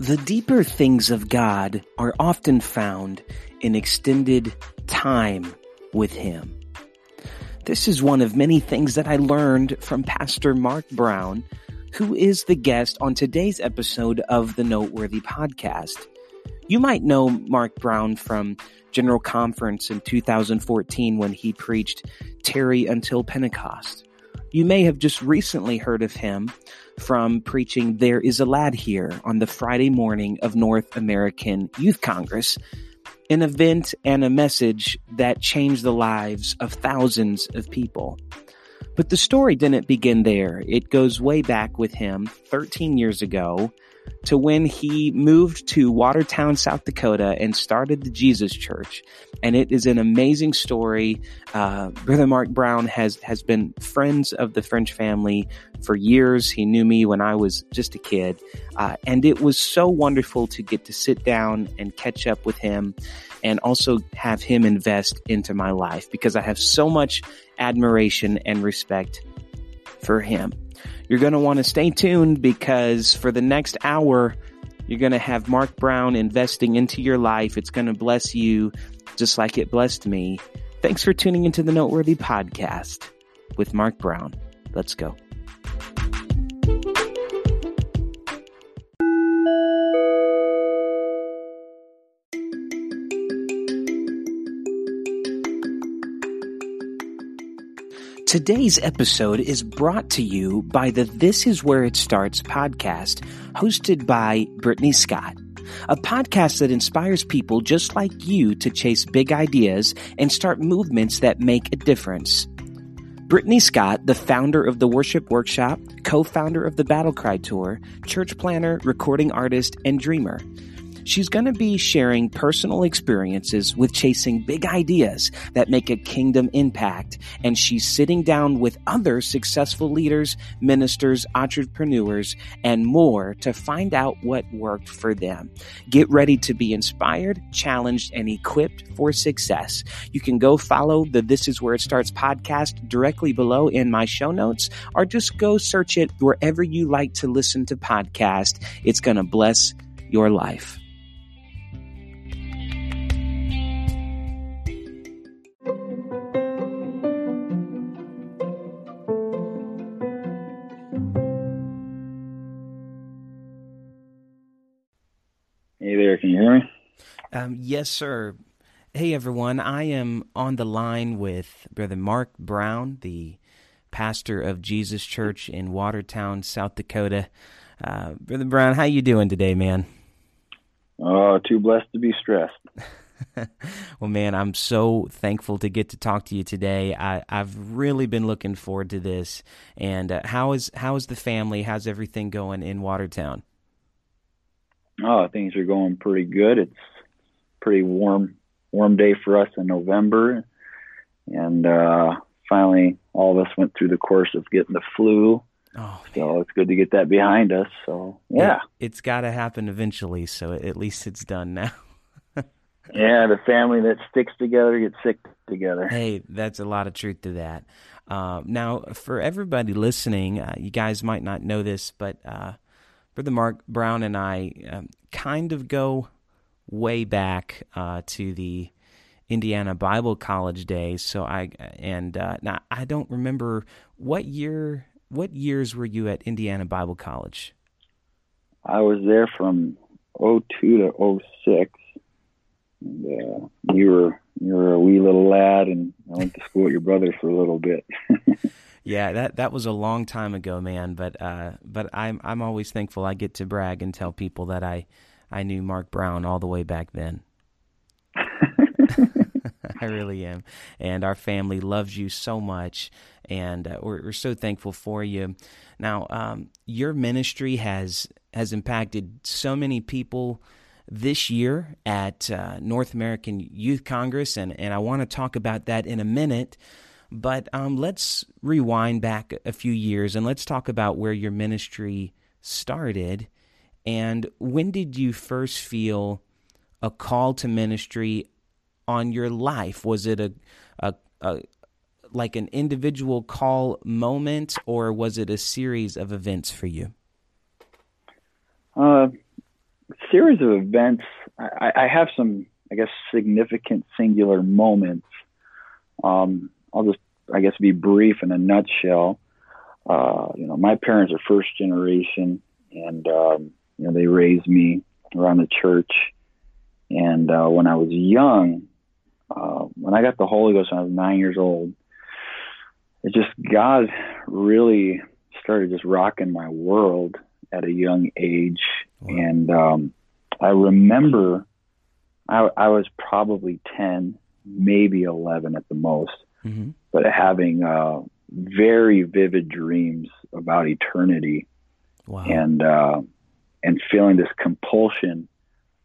The deeper things of God are often found in extended time with Him. This is one of many things that I learned from Pastor Mark Brown, who is the guest on today's episode of the Noteworthy podcast. You might know Mark Brown from General Conference in 2014 when he preached Tarry Until Pentecost. You may have just recently heard of him from preaching There is a Lad Here on the Friday morning of North American Youth Congress, an event and a message that changed the lives of thousands of people. But the story didn't begin there. It goes way back with him 13 years ago to when he moved to Watertown, South Dakota and started the Jesus Church. And it is an amazing story. Uh, Brother Mark Brown has, has been friends of the French family for years. He knew me when I was just a kid. Uh, and it was so wonderful to get to sit down and catch up with him and also have him invest into my life because I have so much admiration and respect for him. You're going to want to stay tuned because for the next hour, you're going to have Mark Brown investing into your life. It's going to bless you just like it blessed me. Thanks for tuning into the Noteworthy Podcast with Mark Brown. Let's go. Today's episode is brought to you by the This Is Where It Starts podcast, hosted by Brittany Scott. A podcast that inspires people just like you to chase big ideas and start movements that make a difference. Brittany Scott, the founder of the Worship Workshop, co-founder of the Battle Cry Tour, church planter, recording artist, and dreamer. She's going to be sharing personal experiences with chasing big ideas that make a kingdom impact. And she's sitting down with other successful leaders, ministers, entrepreneurs, and more to find out what worked for them. Get ready to be inspired, challenged, and equipped for success. You can go follow the This Is Where It Starts podcast directly below in my show notes, or just go search it wherever you like to listen to podcast. It's going to bless your life. There, can you hear me? Um, yes, sir. Hey, everyone. I am on the line with Brother Mark Brown, the pastor of Jesus Church in Watertown, South Dakota. Uh, Brother Brown, how you doing today, man? Oh, too blessed to be stressed. well, man, I'm so thankful to get to talk to you today. I, have really been looking forward to this. And uh, how is how is the family? How's everything going in Watertown? Oh, things are going pretty good. It's pretty warm, warm day for us in November, and uh, finally, all of us went through the course of getting the flu. Oh, so man. it's good to get that behind us. So yeah, it, has got to happen eventually. So at least it's done now. yeah, the family that sticks together gets sick together. Hey, that's a lot of truth to that. Uh, now, for everybody listening, uh, you guys might not know this, but uh, Brother Mark Brown and I um, kind of go way back uh, to the Indiana Bible College days. So I and uh, now I don't remember what year. What years were you at Indiana Bible College? I was there from 02 to 06. And, uh, you were you were a wee little lad, and I went to school with your brother for a little bit. Yeah, that that was a long time ago, man. But uh, but I'm I'm always thankful I get to brag and tell people that I I knew Mark Brown all the way back then. I really am, and our family loves you so much, and uh, we're, we're so thankful for you. Now, um, your ministry has has impacted so many people this year at uh, North American Youth Congress, and and I want to talk about that in a minute. But um, let's rewind back a few years and let's talk about where your ministry started. And when did you first feel a call to ministry on your life? Was it a, a, a like an individual call moment, or was it a series of events for you? Uh, series of events. I, I have some, I guess, significant singular moments. Um, I'll just, I guess, be brief in a nutshell. Uh, you know, my parents are first generation, and um, you know, they raised me around the church. And uh, when I was young, uh, when I got the Holy Ghost when I was nine years old, it just God really started just rocking my world at a young age, wow. and um, I remember I, I, was probably ten, maybe eleven at the most, mm-hmm. but having uh, very vivid dreams about eternity, wow. and uh, and feeling this compulsion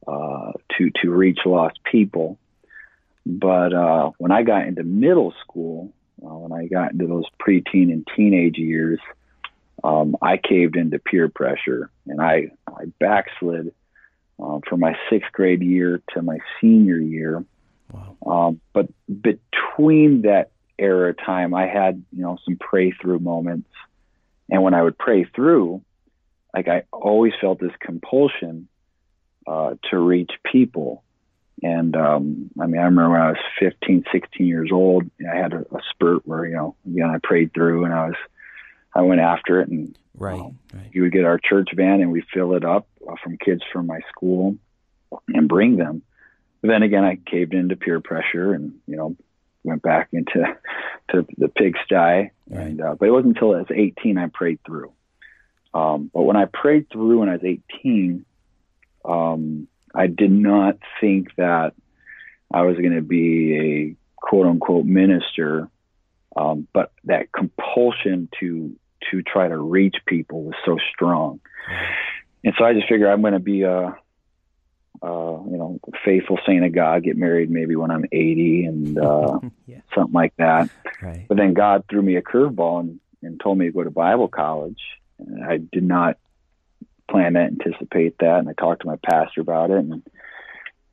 uh, to to reach lost people. But uh, when I got into middle school, uh, when I got into those preteen and teenage years, um, I caved into peer pressure and I, I backslid uh, from my sixth grade year to my senior year. Wow. Um, but between that era time, I had you know some pray through moments, and when I would pray through, like I always felt this compulsion uh, to reach people. And um, I mean, I remember when I was 15, 16 years old, I had a, a spurt where you know, again, I prayed through and I was I went after it, and right, um, right. you would get our church van and we fill it up uh, from kids from my school and bring them. But then again, I caved into peer pressure and you know went back into to the pigsty. Right. And uh, but it wasn't until I was 18 I prayed through. Um, but when I prayed through when I was 18, um, I did not think that I was going to be a quote unquote minister. Um, but that compulsion to to try to reach people was so strong. And so I just figured I'm going to be a, a, you know, faithful saint of God, get married maybe when I'm 80 and uh, yeah. something like that. Right. But then God threw me a curveball and, and told me to go to Bible college. And I did not plan to anticipate that. And I talked to my pastor about it and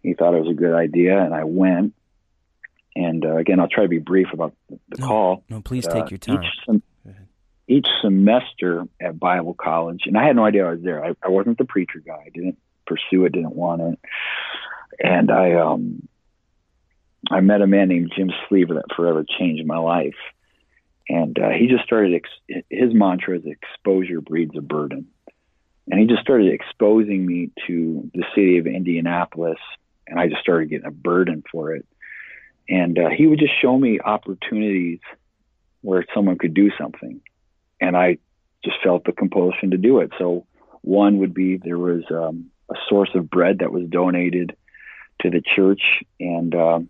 he thought it was a good idea. And I went. And uh, again, I'll try to be brief about the, no, call. No, please take uh, your time. Each, each semester at Bible college, and I had no idea I was there. I, I wasn't the preacher guy. I didn't pursue it, didn't want it. And I um I met a man named Jim Sleva that forever changed my life. And uh, he just started, ex- his mantra is exposure breeds a burden. And he just started exposing me to the city of Indianapolis, and I just started getting a burden for it. And uh, he would just show me opportunities where someone could do something and I just felt the compulsion to do it. So one would be there was um, a source of bread that was donated to the church, and uh,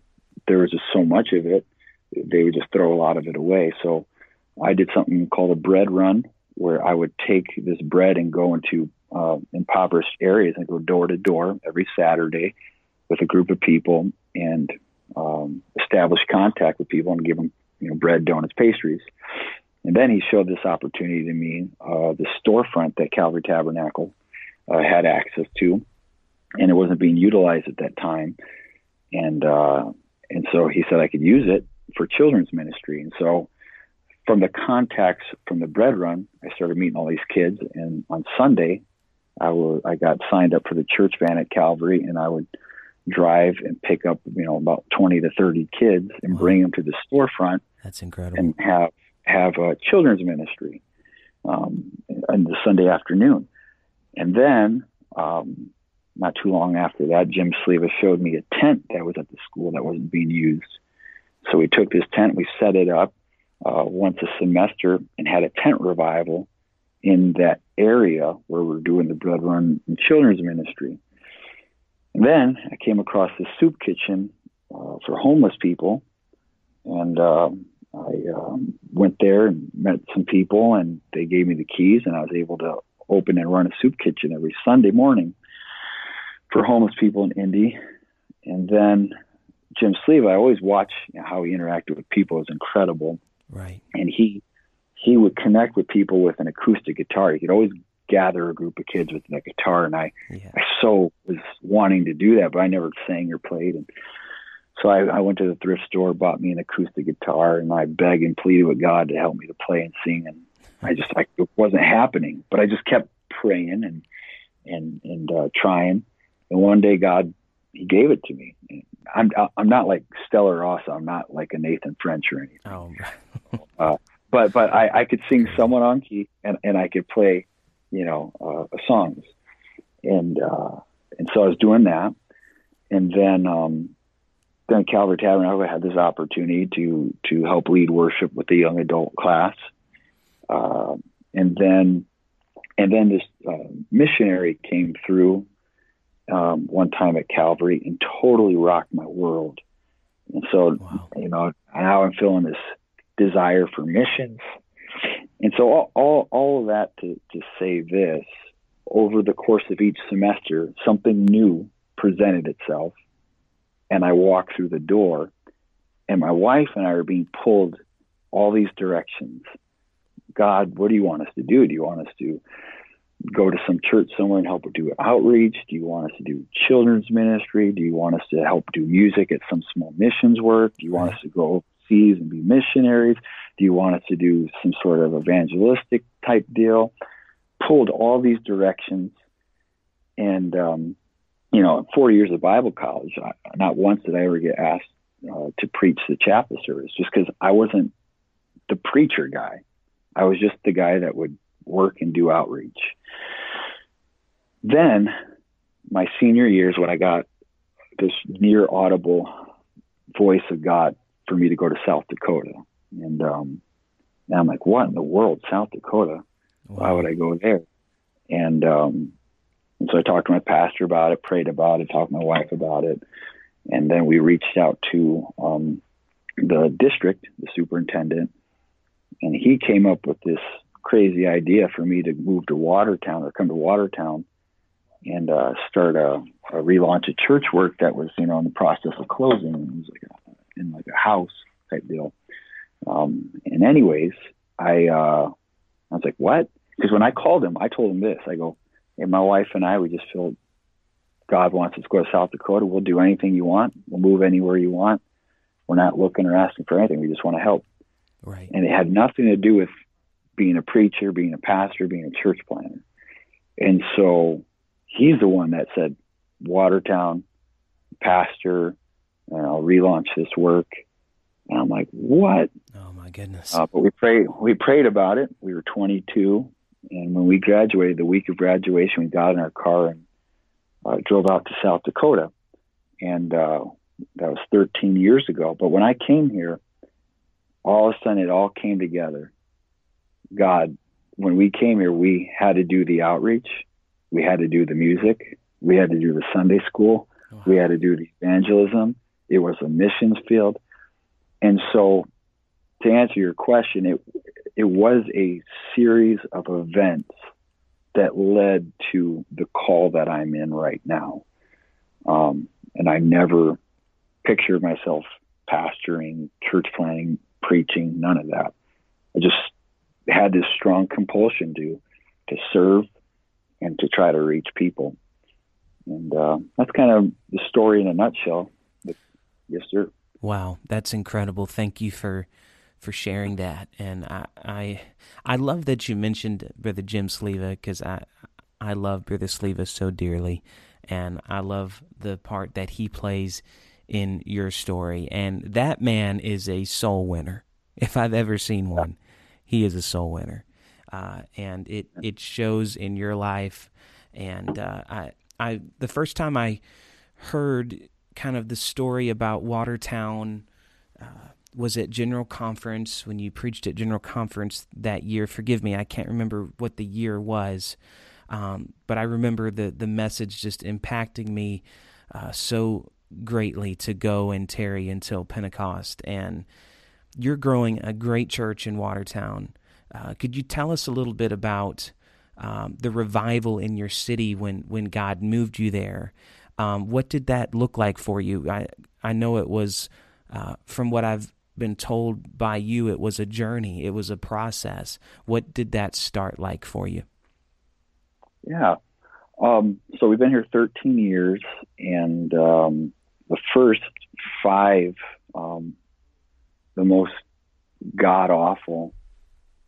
there was just so much of it, they would just throw a lot of it away. So I did something called a bread run, where I would take this bread and go into uh, impoverished areas and go door to door every Saturday with a group of people and um, establish contact with people and give them, you know, bread, donuts, pastries. And then he showed this opportunity to me, uh, the storefront that Calvary Tabernacle uh, had access to, and it wasn't being utilized at that time. And uh, and so he said I could use it for children's ministry. And so from the contacts from the bread run, I started meeting all these kids. And on Sunday, I was I got signed up for the church van at Calvary, and I would drive and pick up you know about 20 to 30 kids and bring them to the storefront. That's incredible. And have have a children's ministry um, on the Sunday afternoon. And then, um, not too long after that, Jim Sleva showed me a tent that was at the school that wasn't being used. So we took this tent, we set it up uh, once a semester, and had a tent revival in that area where we're doing the bread run and children's ministry. And then I came across the soup kitchen uh, for homeless people, and um, I um, went there and met some people, and they gave me the keys, and I was able to open and run a soup kitchen every Sunday morning for homeless people in Indy. And then Jim Sleva, I always watch you know, how he interacted with people; it was incredible. Right. And he he would connect with people with an acoustic guitar. He could always gather a group of kids with a guitar, and I yeah. I so was wanting to do that, but I never sang or played. And so I, I went to the thrift store, bought me an acoustic guitar, and I begged and pleaded with God to help me to play and sing. And I just like it wasn't happening, but I just kept praying and and and uh, trying. And one day God, he gave it to me. I'm, I'm not like stellar Rossa. I'm not like a Nathan French or anything. Oh. uh, but, but I, I could sing someone on key and, and I could play, you know, uh, songs. And, uh, and so I was doing that. And then, um, then Calvary Tabernacle had this opportunity to to help lead worship with the young adult class, uh, and then and then this uh, missionary came through um, one time at Calvary and totally rocked my world. And so, wow. you know, now I'm feeling this desire for missions. And so, all, all, all of that to, to say this over the course of each semester, something new presented itself and I walk through the door, and my wife and I are being pulled all these directions. God, what do you want us to do? Do you want us to go to some church somewhere and help do outreach? Do you want us to do children's ministry? Do you want us to help do music at some small missions work? Do you want us to go overseas and be missionaries? Do you want us to do some sort of evangelistic type deal? Pulled all these directions, and um, you know, four years of Bible college, I, not once did I ever get asked uh, to preach the chapel service just because I wasn't the preacher guy. I was just the guy that would work and do outreach. Then, my senior years, when I got this near audible voice of God for me to go to South Dakota, and um, I'm like, what in the world, South Dakota? Why would I go there? And um, and so I talked to my pastor about it, prayed about it, talked to my wife about it. And then we reached out to um, the district, the superintendent, and he came up with this crazy idea for me to move to Watertown or come to Watertown and uh, start a, a relaunch of church work that was, you know, in the process of closing. It was like a, in like a house type deal. Um, and anyways, I uh, I was like, what? Because when I called him, I told him this. I go, and my wife and I, we just feel God wants us to go to South Dakota. We'll do anything you want. We'll move anywhere you want. We're not looking or asking for anything. We just want to help. Right. And it had nothing to do with being a preacher, being a pastor, being a church planter. And so he's the one that said, Watertown, pastor, and I'll relaunch this work. And I'm like, what? Oh my goodness. Uh, but we prayed, we prayed about it. We were 22 and when we graduated, the week of graduation, we got in our car and uh, drove out to South Dakota. And uh, that was 13 years ago. But when I came here, all of a sudden it all came together. God, when we came here, we had to do the outreach, we had to do the music, we had to do the Sunday school, oh. we had to do the evangelism. It was a missions field. And so, to answer your question, it it was a series of events that led to the call that I'm in right now. Um, and I never pictured myself pastoring, church planting, preaching, none of that. I just had this strong compulsion to to serve and to try to reach people. And uh, that's kind of the story in a nutshell. Yes, sir. Wow, that's incredible. Thank you for for sharing that. And I I, I love that you mentioned Brother Jim Sleva because I I love Brother Sleva so dearly, and I love the part that he plays in your story. And that man is a soul winner. If I've ever seen one, he is a soul winner, uh, and it it shows in your life. And uh, I I the first time I heard kind of the story about Watertown. Uh, was at General Conference when you preached at General Conference that year. Forgive me, I can't remember what the year was, um, but I remember the the message just impacting me uh, so greatly to go and tarry until Pentecost. And you're growing a great church in Watertown. Uh, could you tell us a little bit about um, the revival in your city when when God moved you there? Um, what did that look like for you? I I know it was. Uh, from what I've been told by you it was a journey, it was a process. What did that start like for you? Yeah. Um, so we've been here 13 years, and um, the first five, um, the most god awful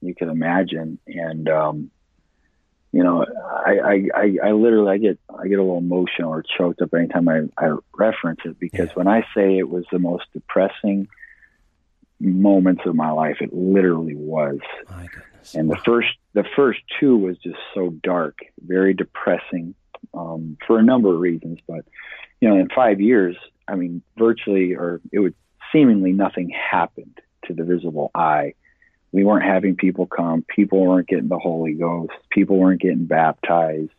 you can imagine. And um, you know, I, I, I, literally, I get, I get a little emotional or choked up anytime I, I reference it because yeah. when I say it was the most depressing moments of my life, it literally was. My goodness. And the first, the first two was just so dark, very depressing, um, for a number of reasons. But, you know, in five years, I mean, virtually, or it would seemingly nothing happened to the visible eye we weren't having people come. People weren't getting the Holy Ghost. People weren't getting baptized.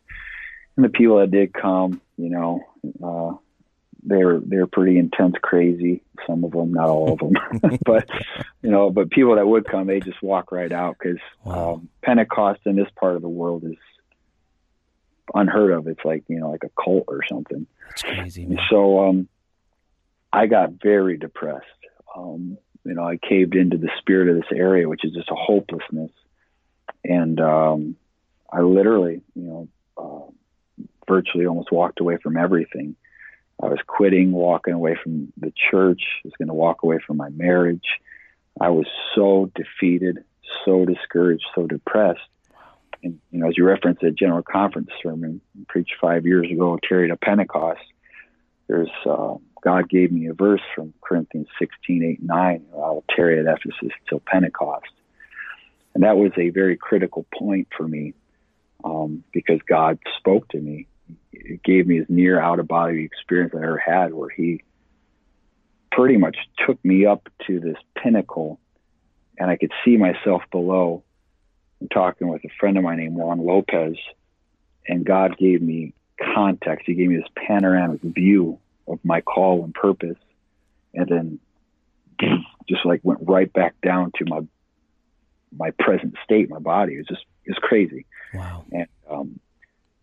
And the people that did come, you know, uh, they're they're pretty intense, crazy. Some of them, not all of them, but you know, but people that would come, they just walk right out because wow. um, Pentecost in this part of the world is unheard of. It's like you know, like a cult or something. That's crazy. Man. So, um, I got very depressed. Um, you know, I caved into the spirit of this area, which is just a hopelessness. And um, I literally, you know, uh, virtually almost walked away from everything. I was quitting, walking away from the church. I was going to walk away from my marriage. I was so defeated, so discouraged, so depressed. And you know, as you referenced the general conference sermon preached five years ago, carried a Pentecost. There's uh, God gave me a verse from Corinthians 16, 8, 9. I will tarry at Ephesus till Pentecost. And that was a very critical point for me um, because God spoke to me. It gave me as near out of body experience I ever had, where He pretty much took me up to this pinnacle and I could see myself below. Talking with a friend of mine named Juan Lopez, and God gave me context. He gave me this panoramic view of my call and purpose, and then just like went right back down to my my present state, my body. It was just it was crazy. Wow. And um,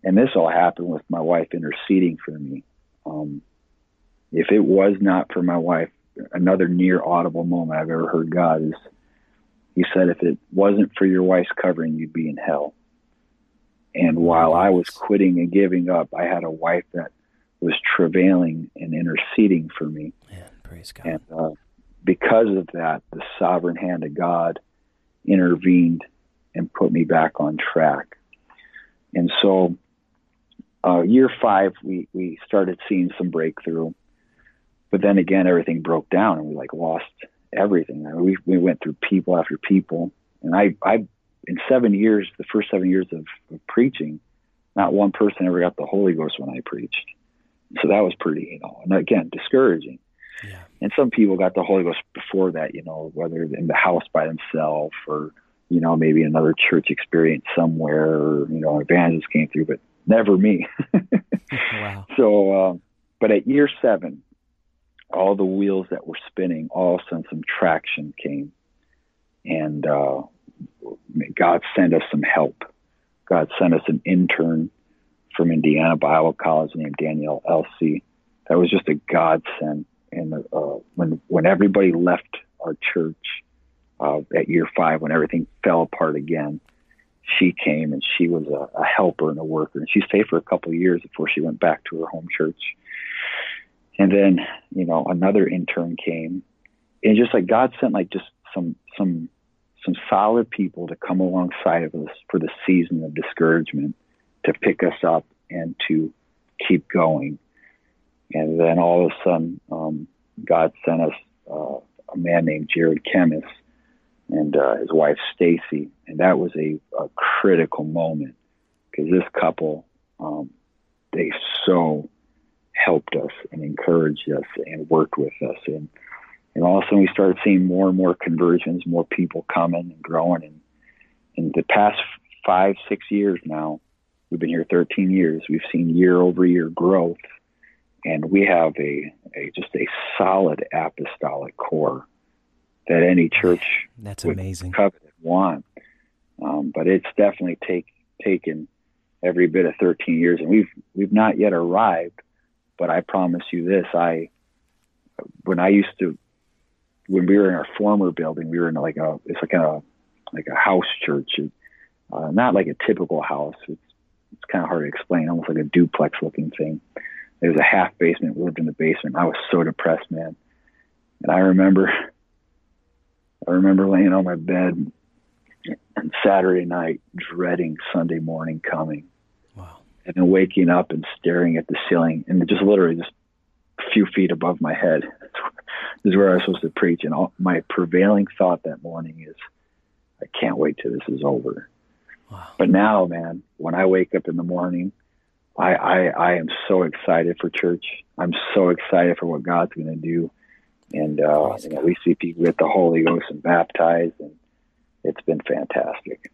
and this all happened with my wife interceding for me. Um, if it was not for my wife, another near audible moment I've ever heard God is he said, if it wasn't for your wife's covering, you'd be in hell. And while I was quitting and giving up, I had a wife that was travailing and interceding for me. Man, praise God. And uh, because of that, the sovereign hand of God intervened and put me back on track. And so, uh, year five, we, we started seeing some breakthrough. But then again, everything broke down and we like lost everything. I mean, we, we went through people after people. And I, I, in seven years, the first seven years of, of preaching, not one person ever got the Holy Ghost when I preached. So that was pretty, you know, and again, discouraging. Yeah. And some people got the Holy Ghost before that, you know, whether in the house by themselves or, you know, maybe another church experience somewhere or, you know, evangelist came through, but never me. wow. So, um, but at year seven, all the wheels that were spinning, all of a sudden some traction came. And uh, God sent us some help. God sent us an intern from Indiana Bible College named Danielle Elsey. That was just a godsend. And uh, when when everybody left our church uh, at year five, when everything fell apart again, she came and she was a, a helper and a worker. And she stayed for a couple of years before she went back to her home church. And then, you know, another intern came, and just like God sent like just some some some solid people to come alongside of us for the season of discouragement to pick us up and to keep going. And then all of a sudden, um, God sent us uh, a man named Jared Chemis and uh, his wife Stacy, and that was a, a critical moment because this couple um, they so helped us and encouraged us and worked with us and and all of a sudden we started seeing more and more conversions, more people coming and growing and in the past five, six years now, We've been here 13 years. We've seen year over year growth, and we have a, a just a solid apostolic core that any church that's amazing covet want. Um, but it's definitely take taken every bit of 13 years, and we've we've not yet arrived. But I promise you this: I when I used to when we were in our former building, we were in like a it's like a like a house church, uh, not like a typical house. It's it's kind of hard to explain, almost like a duplex looking thing. There was a half basement. We lived in the basement. I was so depressed, man. And I remember, I remember laying on my bed, and Saturday night dreading Sunday morning coming. And then waking up and staring at the ceiling and just literally just a few feet above my head. this is where I was supposed to preach. And all, my prevailing thought that morning is, I can't wait till this is over. Wow. But now, man, when I wake up in the morning, I, I, I am so excited for church. I'm so excited for what God's going to do. And uh, you know, we see people get the Holy Ghost and baptized, and it's been fantastic.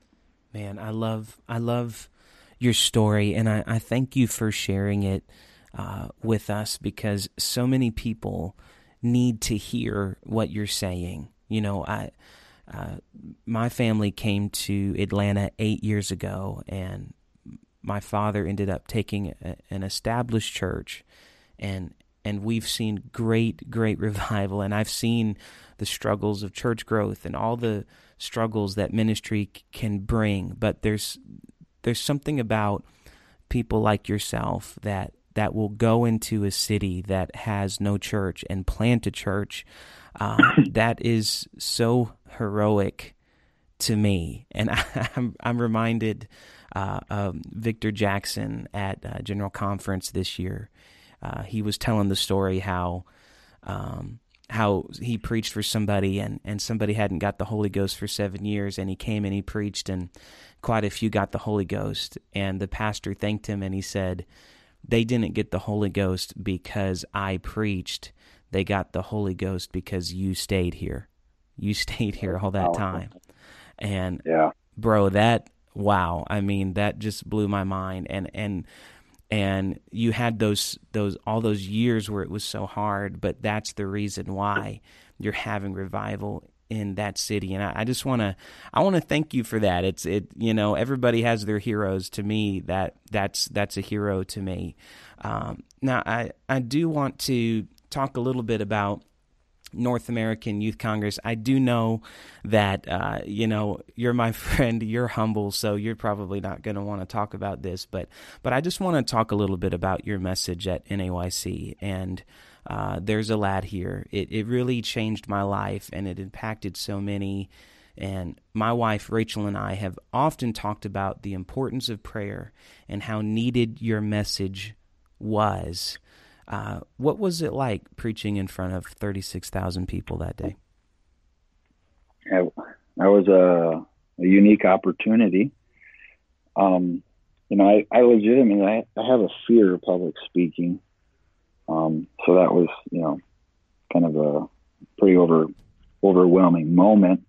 Man, I love I love your story, and I, I thank you for sharing it uh, with us because so many people need to hear what you're saying. You know, I uh, my family came to Atlanta eight years ago, and my father ended up taking a, an established church, and and we've seen great, great revival, and I've seen the struggles of church growth and all the struggles that ministry can bring. But there's there's something about people like yourself that that will go into a city that has no church and plant a church uh, that is so heroic to me. And I, am I'm reminded uh, of Victor Jackson at uh, General Conference this year. Uh, he was telling the story how um, how he preached for somebody and, and somebody hadn't got the Holy Ghost for seven years and he came and he preached and quite a few got the Holy Ghost and the pastor thanked him and he said they didn't get the Holy Ghost because I preached. They got the Holy Ghost because you stayed here. You stayed here all that time. And yeah. bro that wow. I mean that just blew my mind. And and and you had those those all those years where it was so hard but that's the reason why you're having revival in that city and i, I just want to i want to thank you for that it's it you know everybody has their heroes to me that that's that's a hero to me um, now i i do want to talk a little bit about North American Youth Congress. I do know that uh, you know you're my friend. You're humble, so you're probably not going to want to talk about this. But but I just want to talk a little bit about your message at NAYC. And uh, there's a lad here. It it really changed my life, and it impacted so many. And my wife Rachel and I have often talked about the importance of prayer and how needed your message was uh, what was it like preaching in front of 36,000 people that day? That was a, a unique opportunity. Um, you know, I, I legitimately, I, I have a fear of public speaking. Um, so that was, you know, kind of a pretty over, overwhelming moment.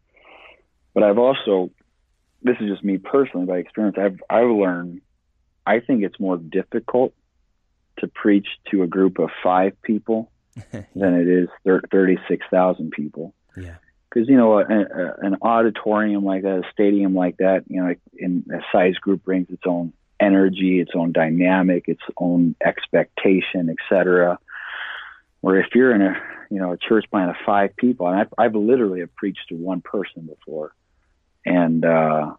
But I've also, this is just me personally by experience, I've, I've learned, I think it's more difficult to preach to a group of five people than it is 36,000 people. Yeah. Because, you know, a, a, an auditorium like that, a stadium like that, you know, in a size group brings its own energy, its own dynamic, its own expectation, etc. Where if you're in a, you know, a church plant of five people, and I've, I've literally have preached to one person before, and, uh,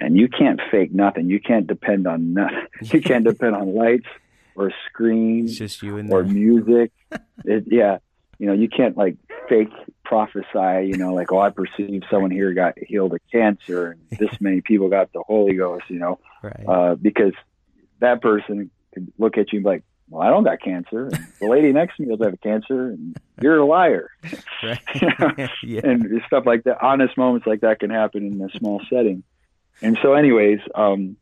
and you can't fake nothing. You can't depend on nothing. You can't depend on lights or screens it's just you and or music. it, yeah, you know, you can't like fake prophesy. You know, like oh, I perceive someone here got healed of cancer, and this many people got the Holy Ghost. You know, right. uh, because that person could look at you and be like, well, I don't got cancer. And the lady next to me doesn't have cancer, and you're a liar. Right. yeah. And stuff like that. Honest moments like that can happen in a small setting. And so, anyways, um,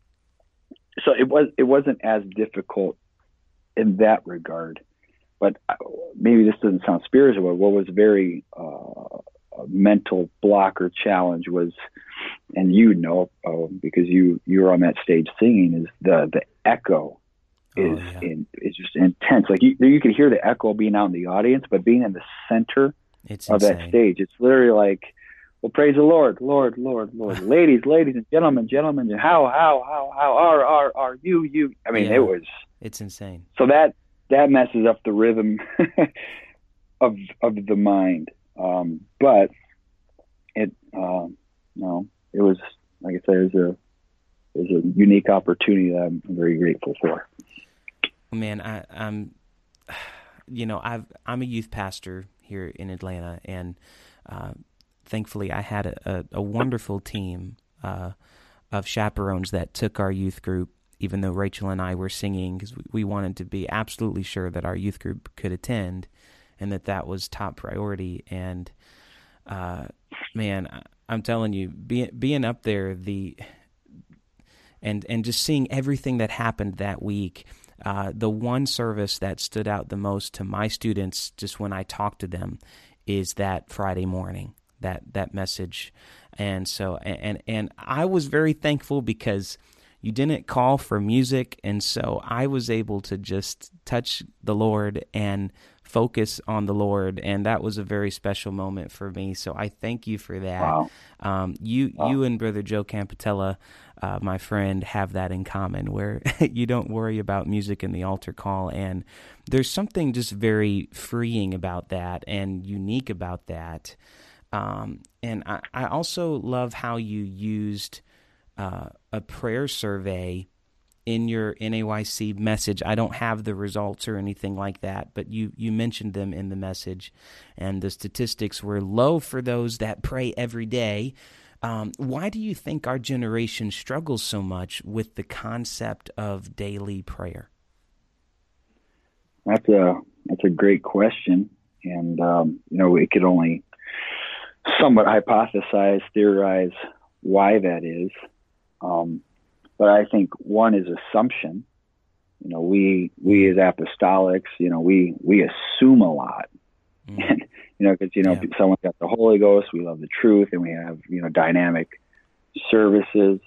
so it was it wasn't as difficult in that regard. But uh, maybe this doesn't sound spiritual. but What was very uh, a mental block or challenge was, and you know uh, because you you were on that stage singing, is the the echo is oh, yeah. in, is just intense. Like you you could hear the echo being out in the audience, but being in the center it's of insane. that stage, it's literally like. Well, praise the Lord, Lord, Lord, Lord, ladies, ladies and gentlemen, gentlemen, how, how, how, how are, are, are you, you? I mean, yeah. it was, it's insane. So that that messes up the rhythm of of the mind. Um, but it, uh, it was like I said, it was a it was a unique opportunity that I'm very grateful for. Man, I, I'm, you know, I've I'm a youth pastor here in Atlanta, and uh, thankfully I had a, a, a wonderful team uh, of chaperones that took our youth group, even though Rachel and I were singing, because we wanted to be absolutely sure that our youth group could attend and that that was top priority. And uh, man, I'm telling you, being being up there, the and and just seeing everything that happened that week. Uh, the one service that stood out the most to my students, just when I talked to them, is that Friday morning, that that message, and so and and I was very thankful because you didn't call for music, and so I was able to just touch the Lord and focus on the Lord, and that was a very special moment for me. So I thank you for that. Wow. Um, you wow. you and Brother Joe Campatella, uh, my friend, have that in common, where you don't worry about music in the altar call, and there's something just very freeing about that and unique about that. Um, and I, I also love how you used uh, a prayer survey in your NAYC message. I don't have the results or anything like that, but you, you mentioned them in the message, and the statistics were low for those that pray every day. Um, why do you think our generation struggles so much with the concept of daily prayer? That's a that's a great question, and um, you know it could only somewhat hypothesize, theorize why that is. Um, but I think one is assumption. You know, we we as apostolics, you know, we we assume a lot, mm. and you know, because you know, yeah. someone got the Holy Ghost, we love the truth, and we have you know dynamic services,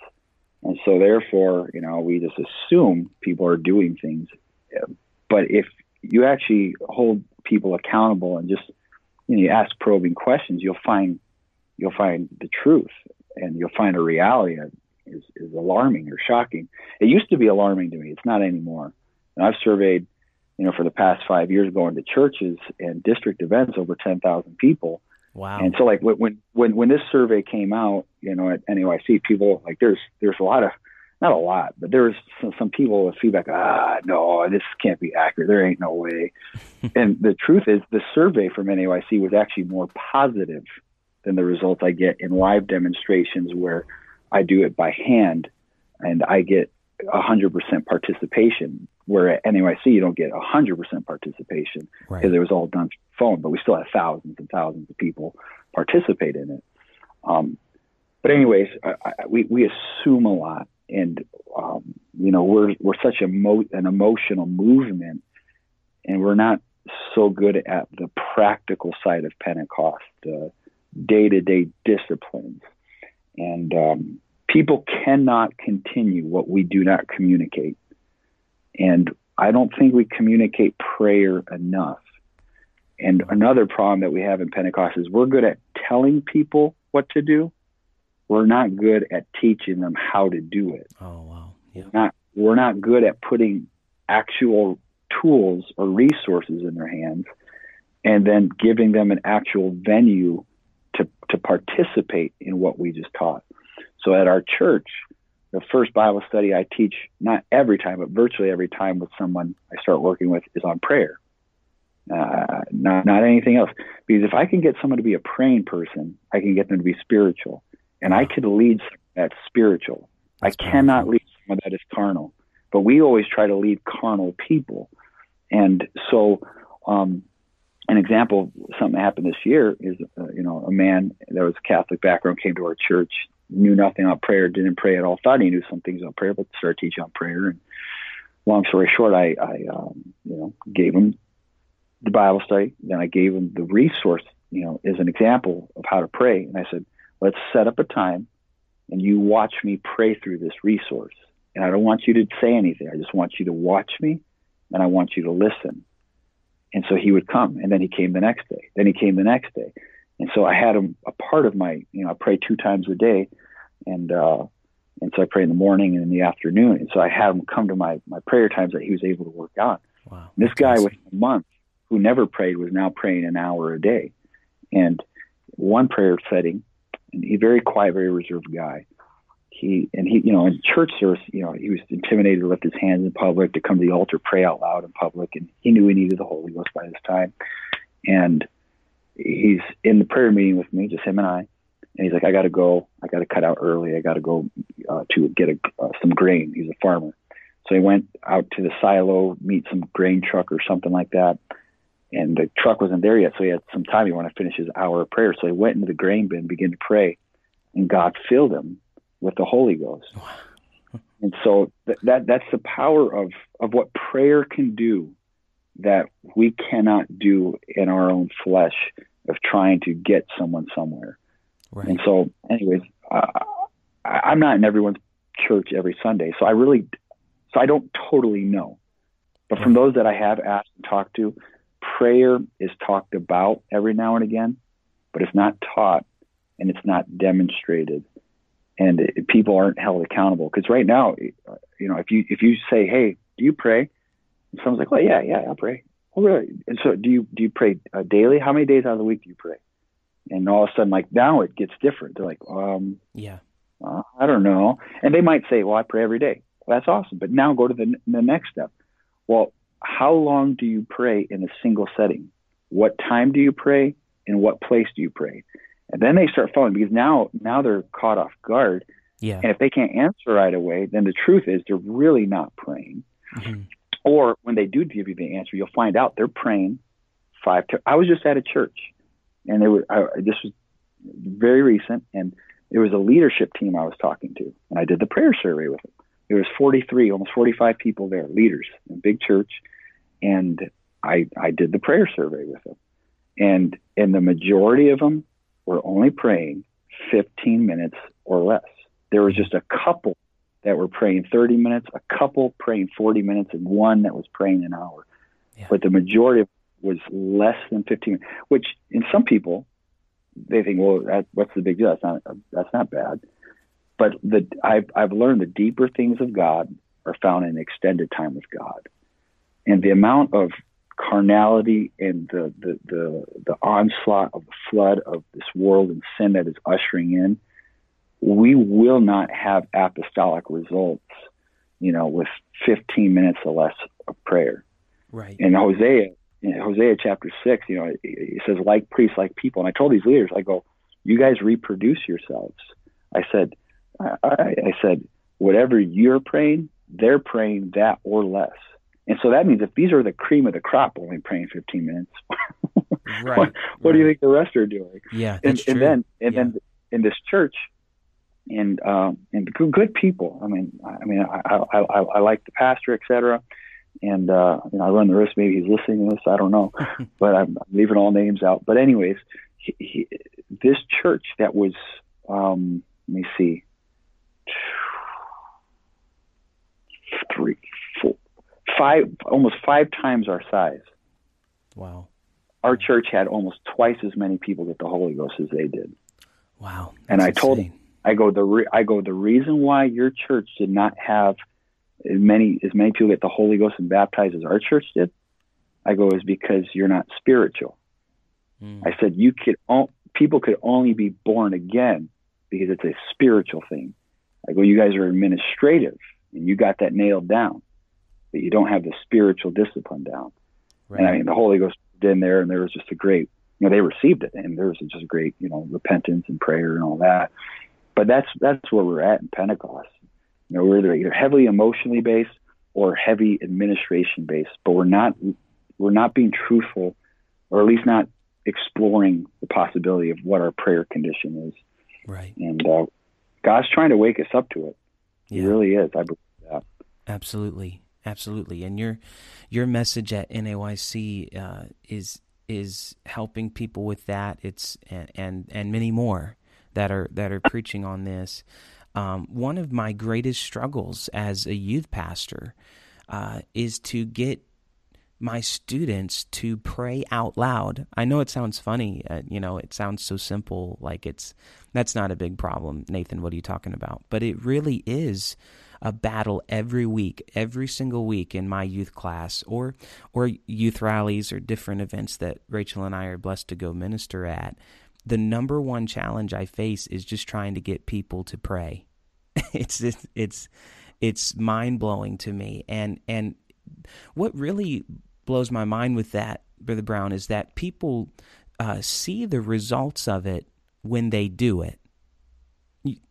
and so therefore, you know, we just assume people are doing things. But if you actually hold people accountable and just you, know, you ask probing questions, you'll find you'll find the truth and you'll find a reality is, is alarming or shocking. It used to be alarming to me. It's not anymore. And I've surveyed, you know, for the past five years, going to churches and district events over 10,000 people. Wow. And so like when, when, when this survey came out, you know, at NAYC, people like there's, there's a lot of, not a lot, but there's some, some people with feedback. Ah, no, this can't be accurate. There ain't no way. and the truth is the survey from NAYC was actually more positive than the results I get in live demonstrations where I do it by hand and I get 100% participation. Where at NAYC, you don't get 100% participation because right. it was all done phone, but we still have thousands and thousands of people participate in it. Um, but anyways, I, I, we, we assume a lot and, um, you know, we're, we're such a mo- an emotional movement and we're not so good at the practical side of Pentecost, the day to day disciplines. And um, people cannot continue what we do not communicate. And I don't think we communicate prayer enough. And another problem that we have in Pentecost is we're good at telling people what to do. We're not good at teaching them how to do it. Oh wow. Yeah. Not we're not good at putting actual tools or resources in their hands and then giving them an actual venue to, to participate in what we just taught. So at our church, the first Bible study I teach, not every time, but virtually every time with someone I start working with, is on prayer. Uh, not not anything else. Because if I can get someone to be a praying person, I can get them to be spiritual, and I can lead that spiritual. That's I cannot lead someone that is carnal. But we always try to lead carnal people, and so um, an example of something that happened this year is, uh, you know, a man that was Catholic background came to our church knew nothing about prayer, didn't pray at all, thought he knew some things about prayer, but started teaching on prayer. And long story short, I, I um, you know, gave him the Bible study. Then I gave him the resource, you know, as an example of how to pray. And I said, let's set up a time and you watch me pray through this resource. And I don't want you to say anything. I just want you to watch me and I want you to listen. And so he would come and then he came the next day. Then he came the next day. And so I had him a part of my, you know, I pray two times a day, and uh, and so I pray in the morning and in the afternoon. And so I had him come to my my prayer times that he was able to work on. Wow, and this guy awesome. within a month who never prayed was now praying an hour a day, and one prayer setting, and he very quiet, very reserved guy. He and he, you know, in church service, you know, he was intimidated to lift his hands in public, to come to the altar, pray out loud in public, and he knew he needed the Holy Ghost by this time. And he's in the prayer meeting with me, just him and I. and he's like, I got to go. I got to cut out early. I got to go uh, to get a, uh, some grain. He's a farmer. So he went out to the silo, meet some grain truck or something like that. And the truck wasn't there yet, so he had some time. He wanted to finish his hour of prayer. So he went into the grain bin, began to pray, and God filled him with the Holy Ghost. and so th- that that's the power of of what prayer can do that we cannot do in our own flesh of trying to get someone somewhere. Right. And so, anyways, uh, I'm not in everyone's church every Sunday, so I really, so I don't totally know. But from those that I have asked and talked to, prayer is talked about every now and again, but it's not taught and it's not demonstrated, and it, people aren't held accountable. Because right now, you know, if you if you say, "Hey, do you pray?" Someone's like, "Well, yeah, yeah, I pray." Well, really? And so, do you do you pray uh, daily? How many days out of the week do you pray? and all of a sudden like now it gets different. They're like um yeah. Uh, i don't know. And they might say well i pray every day. Well, that's awesome. But now go to the, the next step. Well how long do you pray in a single setting? What time do you pray? In what place do you pray? And then they start following because now now they're caught off guard. Yeah. And if they can't answer right away then the truth is they're really not praying. Mm-hmm. Or when they do give you the answer you'll find out they're praying five to i was just at a church and they were I, this was very recent, and there was a leadership team I was talking to, and I did the prayer survey with them. There was 43, almost 45 people there, leaders in big church, and I I did the prayer survey with them, and and the majority of them were only praying 15 minutes or less. There was just a couple that were praying 30 minutes, a couple praying 40 minutes, and one that was praying an hour. Yeah. But the majority of was less than 15, which in some people, they think, well, that, what's the big deal? That's not, that's not bad. But the, I've, I've learned the deeper things of God are found in extended time with God. And the amount of carnality and the, the, the, the onslaught of the flood of this world and sin that is ushering in, we will not have apostolic results, you know, with 15 minutes or less of prayer. Right. And Hosea in Hosea chapter six, you know, it says like priests, like people. And I told these leaders, I go, you guys reproduce yourselves. I said, I, I said, whatever you're praying, they're praying that or less. And so that means if these are the cream of the crop, only praying 15 minutes, right, what, what right. do you think the rest are doing? Yeah, and, and then and yeah. then in this church, and um, and good people. I mean, I mean, I I, I, I like the pastor, etc. and uh, you know, I run the risk maybe he's listening to this. I don't know, but I'm, I'm, leaving all names out. But anyways, he, he, this church that was, um, let me see, three, four, five, almost five times our size. Wow. Our church had almost twice as many people get the Holy Ghost as they did. Wow. And I told him, I go the re- I go the reason why your church did not have as many as many people get the Holy Ghost and baptized as our church did, I go is because you're not spiritual. Mm. I said you could people could only be born again because it's a spiritual thing. I go, you guys are administrative and you got that nailed down, but you don't have the spiritual discipline down. Right. And I mean, the Holy Ghost in there, and there was just a great, you know, they received it, and there was just a great, you know, repentance and prayer and all that. But that's that's where we're at in Pentecost. You know, we're either heavily emotionally based or heavy administration based, but we're not we're not being truthful, or at least not exploring the possibility of what our prayer condition is. Right. And uh, God's trying to wake us up to it. Yeah. He really is. I believe that. Absolutely, absolutely. And your your message at NAYC uh, is is helping people with that. It's and, and and many more that are that are preaching on this. Um, one of my greatest struggles as a youth pastor uh, is to get my students to pray out loud. I know it sounds funny, uh, you know, it sounds so simple, like it's that's not a big problem. Nathan, what are you talking about? But it really is a battle every week, every single week in my youth class or or youth rallies or different events that Rachel and I are blessed to go minister at the number one challenge I face is just trying to get people to pray. it's it's it's, it's mind blowing to me, and and what really blows my mind with that, Brother Brown, is that people uh, see the results of it when they do it.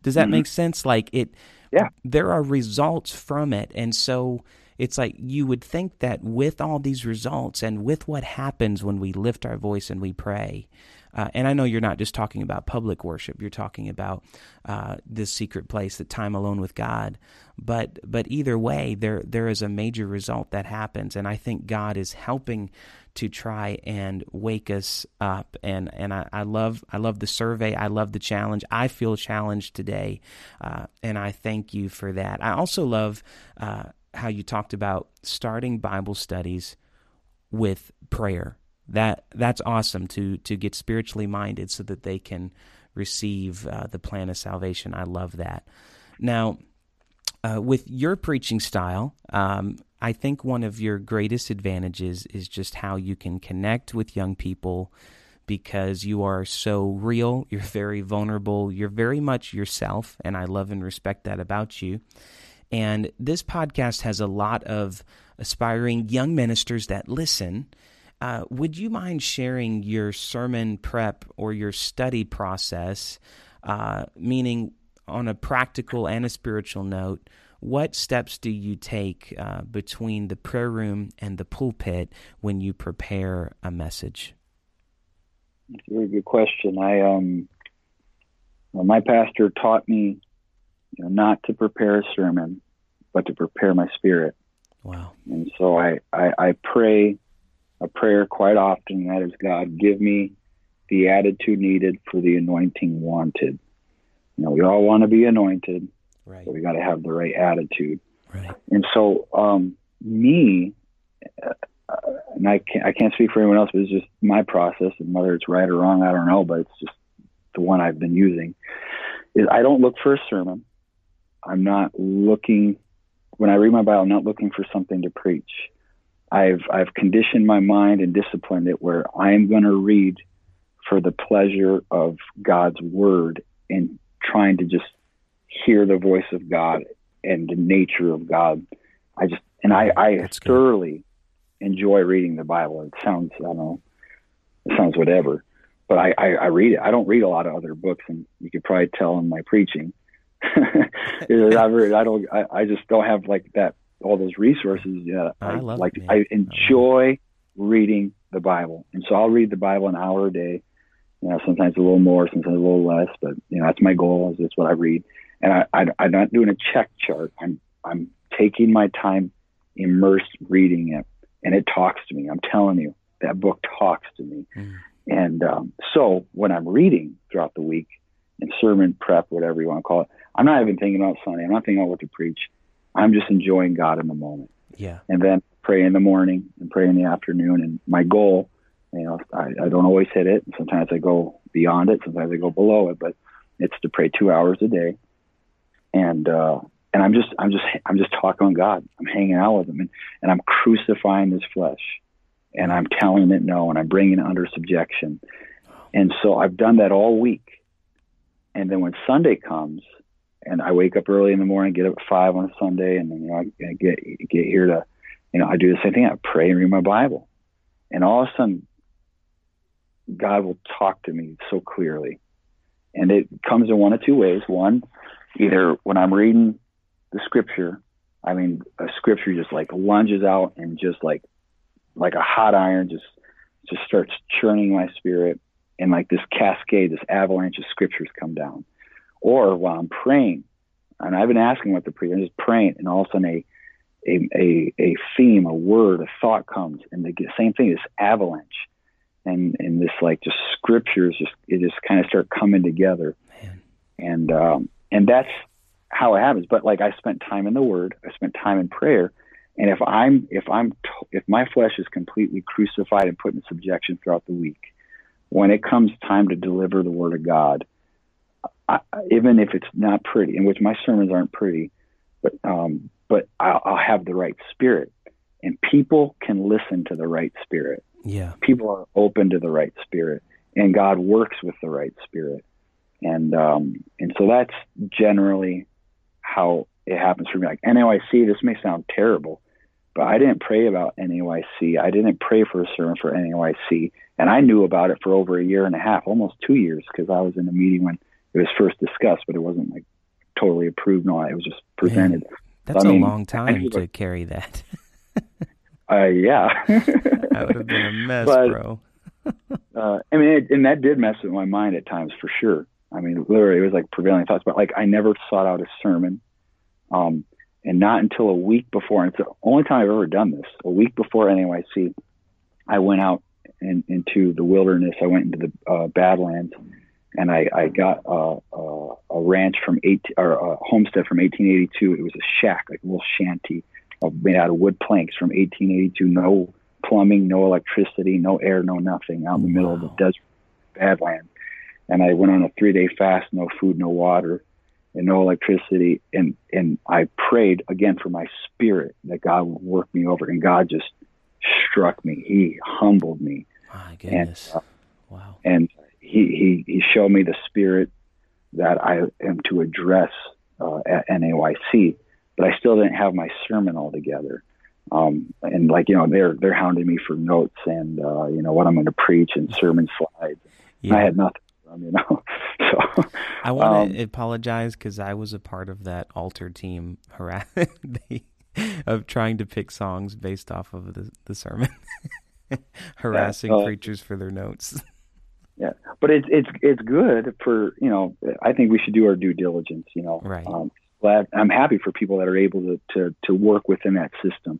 Does that mm-hmm. make sense? Like it, yeah. There are results from it, and so it's like you would think that with all these results and with what happens when we lift our voice and we pray, uh, and I know you're not just talking about public worship; you're talking about uh, this secret place, the time alone with God. But but either way, there there is a major result that happens, and I think God is helping to try and wake us up. And and I, I love I love the survey. I love the challenge. I feel challenged today, uh, and I thank you for that. I also love uh, how you talked about starting Bible studies with prayer that that's awesome to to get spiritually minded so that they can receive uh, the plan of salvation. I love that. Now, uh, with your preaching style, um, I think one of your greatest advantages is just how you can connect with young people because you are so real, you're very vulnerable, you're very much yourself, and I love and respect that about you. And this podcast has a lot of aspiring young ministers that listen uh, would you mind sharing your sermon prep or your study process, uh, meaning on a practical and a spiritual note? What steps do you take uh, between the prayer room and the pulpit when you prepare a message? That's a very good question. I um, well, my pastor taught me, you know, not to prepare a sermon, but to prepare my spirit. Wow! And so I I, I pray a prayer quite often, and that is God, give me the attitude needed for the anointing wanted. You know, we all want to be anointed, right. but we got to have the right attitude. Right. And so, um, me, uh, and I can't, I can't speak for anyone else, but it's just my process, and whether it's right or wrong, I don't know, but it's just the one I've been using. Is I don't look for a sermon. I'm not looking when I read my Bible. I'm not looking for something to preach. I've I've conditioned my mind and disciplined it where I am going to read for the pleasure of God's word and trying to just hear the voice of God and the nature of God. I just and I, I That's thoroughly good. enjoy reading the Bible. It sounds I don't know, it sounds whatever, but I, I, I read it. I don't read a lot of other books, and you could probably tell in my preaching. I, I don't. I, I just don't have like that all those resources. Yeah, I, I love like it, I enjoy reading the Bible, and so I'll read the Bible an hour a day. You know, sometimes a little more, sometimes a little less, but you know that's my goal. Is that's what I read, and I, I I'm not doing a check chart. I'm I'm taking my time, immersed reading it, and it talks to me. I'm telling you, that book talks to me. Mm. And um, so when I'm reading throughout the week, in sermon prep, whatever you want to call it, I'm not even thinking about Sunday. I'm not thinking about what to preach. I'm just enjoying God in the moment. Yeah. And then pray in the morning and pray in the afternoon. And my goal, you know, I, I don't always hit it. Sometimes I go beyond it. Sometimes I go below it, but it's to pray two hours a day. And, uh, and I'm just, I'm just, I'm just talking with God. I'm hanging out with him and, and I'm crucifying this flesh and I'm telling it no, and I'm bringing it under subjection. And so I've done that all week. And then when Sunday comes, and I wake up early in the morning, get up at five on a Sunday, and then you know I get get here to, you know, I do the same thing. I pray and read my Bible, and all of a sudden, God will talk to me so clearly, and it comes in one of two ways. One, either when I'm reading the Scripture, I mean, a Scripture just like lunges out and just like like a hot iron, just just starts churning my spirit, and like this cascade, this avalanche of Scriptures come down or while I'm praying, and I've been asking what the prayer, I'm just praying, and all of a sudden a, a, a, a theme, a word, a thought comes, and the same thing, this avalanche, and and this like just scriptures, just it just kind of start coming together, Man. and um, and that's how it happens. But like I spent time in the Word, I spent time in prayer, and if I'm if I'm if my flesh is completely crucified and put in subjection throughout the week, when it comes time to deliver the Word of God, I, even if it's not pretty, in which my sermons aren't pretty, but um, but I'll, I'll have the right spirit, and people can listen to the right spirit. Yeah, people are open to the right spirit, and God works with the right spirit, and um, and so that's generally how it happens for me. Like NAYC, this may sound terrible, but I didn't pray about NAYC. I didn't pray for a sermon for NAYC, and I knew about it for over a year and a half, almost two years, because I was in a meeting when it was first discussed, but it wasn't like totally approved. No, it was just presented. Man, that's I mean, a long time to carry that. uh, yeah, that would have been a mess, but, bro. uh, I mean, it, and that did mess with my mind at times for sure. I mean, literally, it was like prevailing thoughts. But like, I never sought out a sermon, um, and not until a week before. And it's the only time I've ever done this. A week before NAYC, I went out in, into the wilderness. I went into the uh, Badlands, and I, I got a, a, a ranch from eight or a homestead from 1882. It was a shack, like a little shanty, made out of wood planks from 1882. No plumbing, no electricity, no air, no nothing, out in the wow. middle of the desert, Badlands and I went on a three day fast, no food, no water, and no electricity. And, and I prayed again for my spirit that God would work me over. And God just struck me. He humbled me. My goodness. And, uh, wow. And he, he, he showed me the spirit that I am to address uh, at NAYC, but I still didn't have my sermon all together. Um, and like, you know, they're, they're hounding me for notes and, uh, you know, what I'm going to preach and sermon slides. Yeah. I had nothing you know. so I want to um, apologize because I was a part of that altar team harass of trying to pick songs based off of the, the sermon, harassing uh, preachers for their notes. Yeah, but it's it's it's good for you know. I think we should do our due diligence. You know, right. Um, glad I'm happy for people that are able to to to work within that system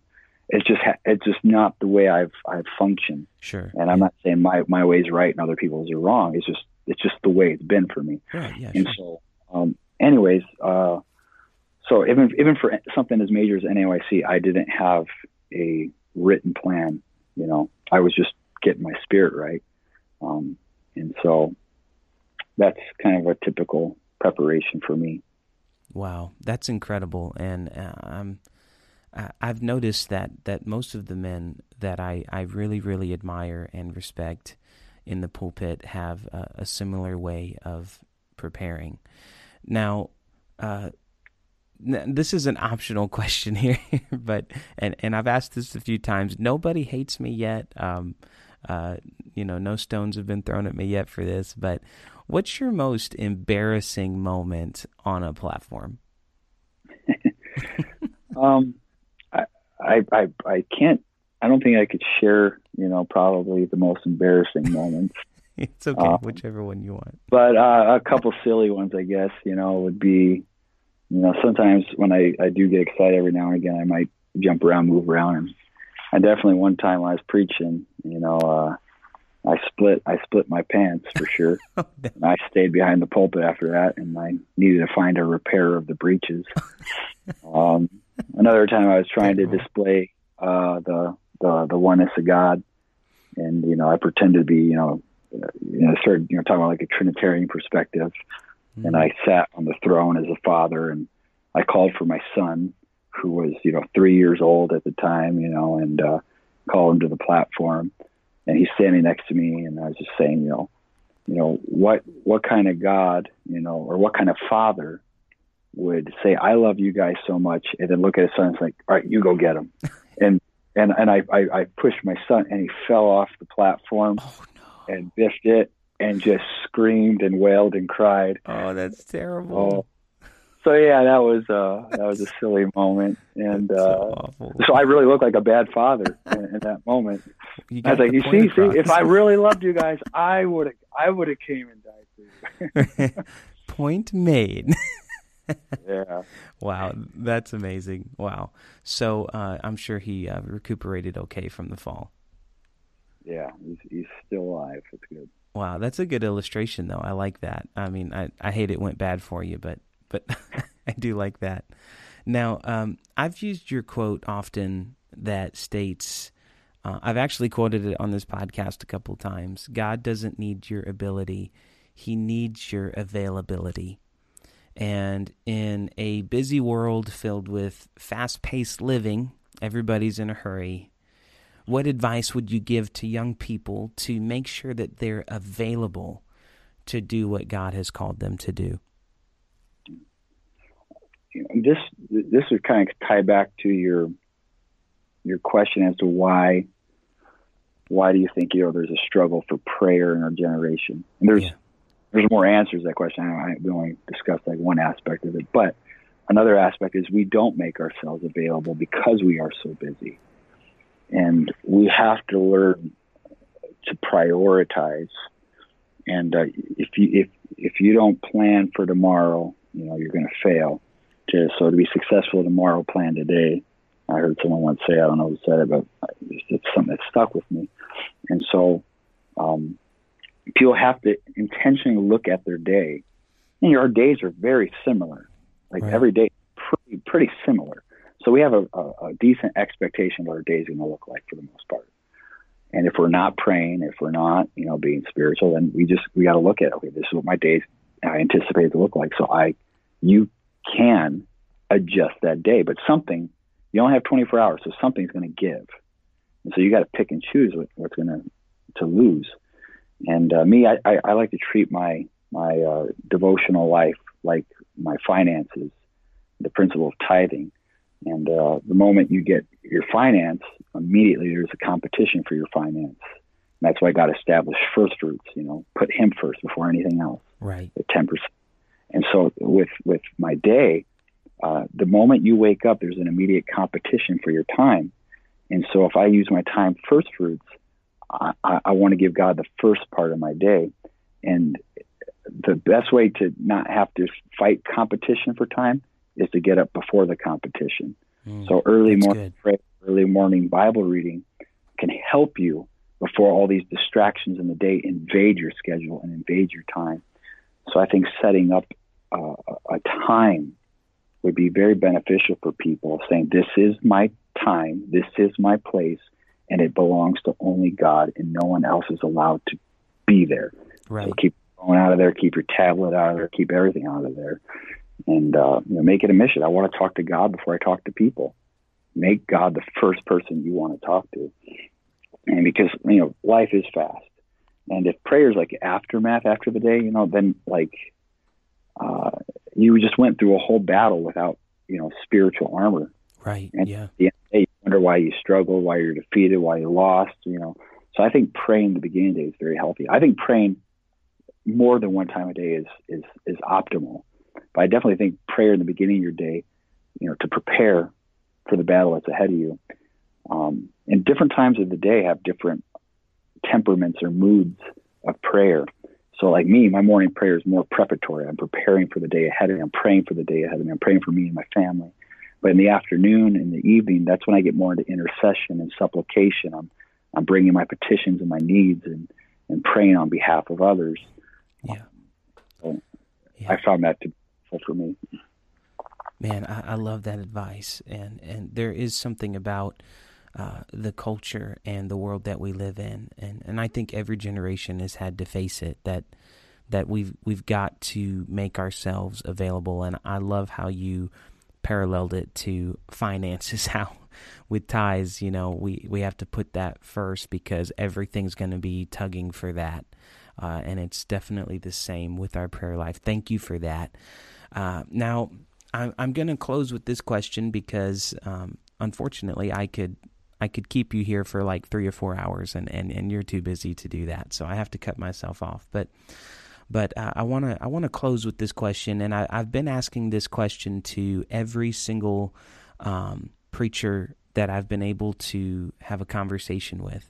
it's just it's just not the way I've I've functioned. Sure. And I'm not saying my my way's right and other people's are wrong. It's just it's just the way it's been for me. Right. Yeah. And sure. so, um, anyways, uh, so even even for something as major as NAYC, I didn't have a written plan. You know, I was just getting my spirit right. Um, and so that's kind of a typical preparation for me. Wow, that's incredible, and I'm I've noticed that that most of the men that I, I really really admire and respect in the pulpit have a, a similar way of preparing. Now, uh, this is an optional question here, but and and I've asked this a few times. Nobody hates me yet. Um, uh, you know, no stones have been thrown at me yet for this. But what's your most embarrassing moment on a platform? um, I, I, I can't, I don't think I could share, you know, probably the most embarrassing moments. it's okay, um, whichever one you want. But uh, a couple silly ones, I guess, you know, would be, you know, sometimes when I, I do get excited every now and again, I might jump around, move around. And I definitely one time I was preaching, you know, uh, I split I split my pants for sure. and I stayed behind the pulpit after that, and I needed to find a repair of the breeches. um, another time I was trying to display uh, the the the oneness of God, and you know I pretended to be you know uh, you know started you know talking about like a Trinitarian perspective, mm-hmm. and I sat on the throne as a father, and I called for my son who was you know three years old at the time, you know, and uh, called him to the platform, and he's standing next to me, and I was just saying you know you know what what kind of God you know or what kind of father would say, "I love you guys so much," and then look at his son and say, "All right, you go get him." and and and I, I I pushed my son, and he fell off the platform oh, no. and biffed it, and just screamed and wailed and cried. Oh, that's terrible. Oh. So yeah, that was uh that was a silly moment, and uh, so, so I really looked like a bad father in, in that moment. I was like, you see, see, if I really loved you guys, I would have I would have came and died for you. point made yeah. Wow, that's amazing. Wow. So uh, I'm sure he uh, recuperated okay from the fall. Yeah, he's, he's still alive. It's good. Wow, that's a good illustration, though. I like that. I mean, I, I hate it went bad for you, but but I do like that. Now, um, I've used your quote often that states, uh, I've actually quoted it on this podcast a couple times. God doesn't need your ability; He needs your availability. And in a busy world filled with fast paced living, everybody's in a hurry. What advice would you give to young people to make sure that they're available to do what God has called them to do? This this would kind of tie back to your your question as to why why do you think you know there's a struggle for prayer in our generation? And there's yeah there's more answers to that question. I, we only discussed like one aspect of it, but another aspect is we don't make ourselves available because we are so busy, and we have to learn to prioritize. And uh, if you if if you don't plan for tomorrow, you know you're going to fail. To so to be successful tomorrow, plan today. I heard someone once say, I don't know who said it, but it's something that stuck with me. And so, um, people have to intentionally look at their day. And our days are very similar. Like right. every day, pretty pretty similar. So we have a, a, a decent expectation of what our day is going to look like for the most part. And if we're not praying, if we're not, you know, being spiritual, then we just we got to look at okay, this is what my days I anticipate to look like. So I, you can adjust that day, but something you only have 24 hours, so something's going to give, and so you got to pick and choose what, what's going to to lose. And uh, me, I, I, I like to treat my my uh, devotional life like my finances, the principle of tithing. And uh, the moment you get your finance, immediately there's a competition for your finance. And that's why God established first fruits. You know, put Him first before anything else. Right. At ten percent. And so with with my day, uh, the moment you wake up, there's an immediate competition for your time. And so if I use my time first fruits, I, I, I want to give God the first part of my day. And the best way to not have to fight competition for time is to get up before the competition. Mm, so early morning prayer, early morning Bible reading can help you before all these distractions in the day invade your schedule and invade your time. So I think setting up uh, a time would be very beneficial for people saying, this is my time, this is my place, and it belongs to only God, and no one else is allowed to be there. Right. So keep phone out of there, keep your tablet out of there, keep everything out of there and uh, you know, make it a mission. I want to talk to God before I talk to people. Make God the first person you want to talk to, and because you know life is fast, and if prayer is like aftermath after the day, you know, then like uh, you just went through a whole battle without you know spiritual armor. Right. And yeah. At the end the day, you wonder why you struggled, why you're defeated, why you lost. You know. So I think praying the beginning of the day is very healthy. I think praying more than one time a day is is is optimal but I definitely think prayer in the beginning of your day, you know, to prepare for the battle that's ahead of you. Um, and different times of the day have different temperaments or moods of prayer. So, like me, my morning prayer is more preparatory. I'm preparing for the day ahead of me. I'm praying for the day ahead of me. I'm praying for me and my family. But in the afternoon and the evening, that's when I get more into intercession and supplication. I'm I'm bringing my petitions and my needs and and praying on behalf of others. Yeah. So yeah. I found that to for me. Man, I, I, love that advice, and and there is something about uh, the culture and the world that we live in, and and I think every generation has had to face it that that we've we've got to make ourselves available, and I love how you paralleled it to finances how with ties you know we we have to put that first because everything's going to be tugging for that. Uh, and it's definitely the same with our prayer life. Thank you for that. Uh, now, I'm, I'm going to close with this question because, um, unfortunately, I could I could keep you here for like three or four hours, and, and, and you're too busy to do that. So I have to cut myself off. But but uh, I want to I want to close with this question, and I, have been asking this question to every single um, preacher that I've been able to have a conversation with.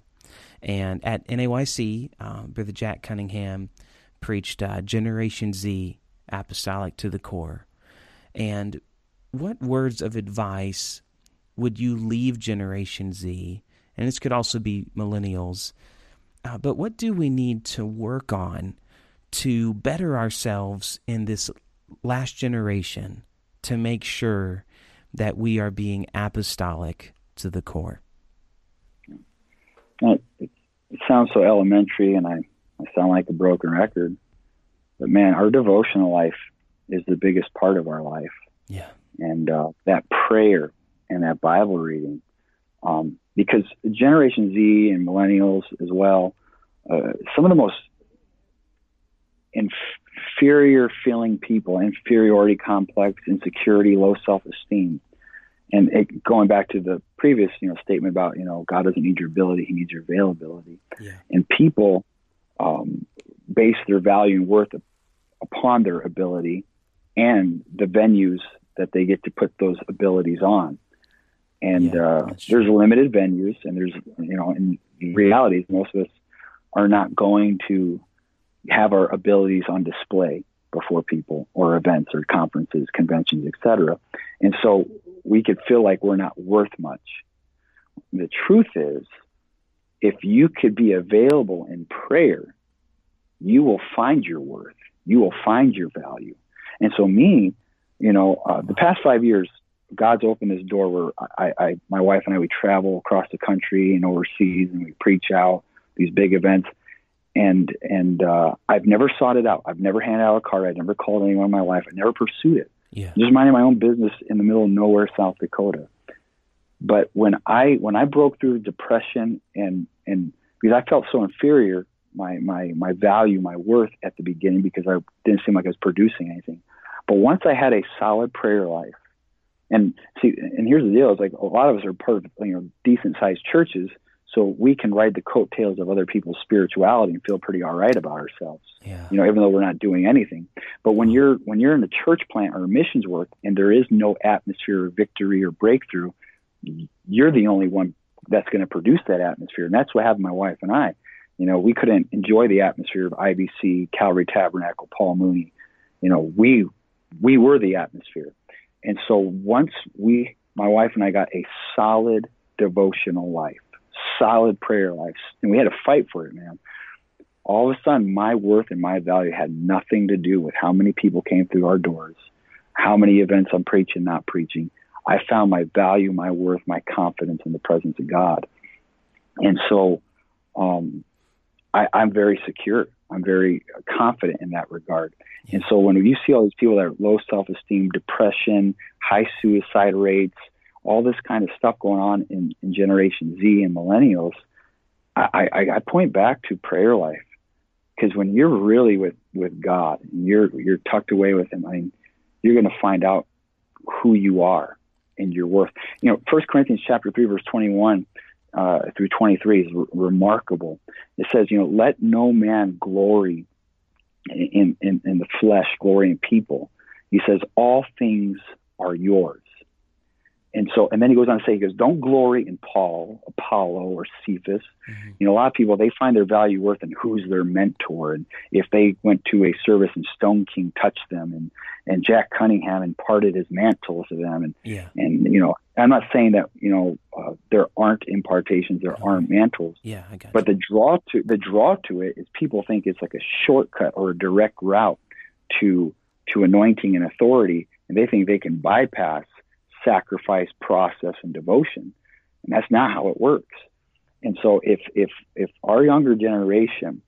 And at NAYC, uh, Brother Jack Cunningham preached uh, Generation Z apostolic to the core. And what words of advice would you leave Generation Z? And this could also be millennials. Uh, but what do we need to work on to better ourselves in this last generation to make sure that we are being apostolic to the core? It, it sounds so elementary, and I, I sound like a broken record. But man, our devotional life is the biggest part of our life. Yeah. And uh, that prayer and that Bible reading, um, because Generation Z and millennials as well, uh, some of the most inferior feeling people, inferiority complex, insecurity, low self esteem. And it, going back to the previous, you know, statement about, you know, God doesn't need your ability; He needs your availability. Yeah. And people um, base their value and worth upon their ability and the venues that they get to put those abilities on. And Yeah, uh, there's limited venues, and there's you know, in reality, most of us are not going to have our abilities on display before people or events or conferences, conventions, etc. And so we could feel like we're not worth much. The truth is, if you could be available in prayer, you will find your worth. You will find your value. And so, me, you know, uh, the past five years, God's opened this door where I, I, my wife and I, we travel across the country and overseas, and we preach out these big events. And and uh, I've never sought it out. I've never handed out a card. I've never called anyone in my life. I never pursued it Yeah. just minding my own business in the middle of nowhere, South Dakota. But when I when I broke through depression and and because I felt so inferior, my my my value, my worth at the beginning because I didn't seem like I was producing anything. But once I had a solid prayer life, and see, and here's the deal: it's like a lot of us are part of you know decent sized churches, so we can ride the coattails of other people's spirituality and feel pretty all right about ourselves Yeah. you know, even though we're not doing anything. But when you're when you're in a church plant or missions work and there is no atmosphere of victory or breakthrough, you're the only one that's going to produce that atmosphere. And that's what happened my wife and I. You know, we couldn't enjoy the atmosphere of IBC, Calvary Tabernacle, Paul Mooney. You know, we we were the atmosphere. And so once we my wife and I got a solid devotional life, solid prayer life, and we had to fight for it, man all of a sudden my worth and my value had nothing to do with how many people came through our doors, how many events I'm preaching, not preaching. I found my value, my worth, my confidence in the presence of God. And so um, I, I'm very secure. I'm very confident in that regard. And so when you see all these people that are low self esteem, depression, high suicide rates, all this kind of stuff going on in, in Generation Z and millennials, I, I, I point back to prayer life because when you're really with with God and you're you're tucked away with Him, I mean, you're going to find out who you are and your worth. You know, First Corinthians chapter three, verse twenty one uh, through twenty three is re- remarkable. It says, you know, let no man glory in, in in the flesh, glory in people. He says, all things are yours. And so, and then he goes on to say, he goes, don't glory in Paul, Apollo, or Cephas. Mhm. You know, a lot of people they find their value worth in who's their mentor, and if they went to a service and Stone King touched them, and and Jack Cunningham imparted his mantle to them, and Yeah. and you know, I'm not saying that you know uh, there aren't impartations, there aren't mantles, Yeah. I got but the draw to the draw to it is people think it's like a shortcut or a direct route to to anointing and authority, and they think they can bypass sacrifice, process, and devotion, and that's not how it works. And so, if if if our younger generation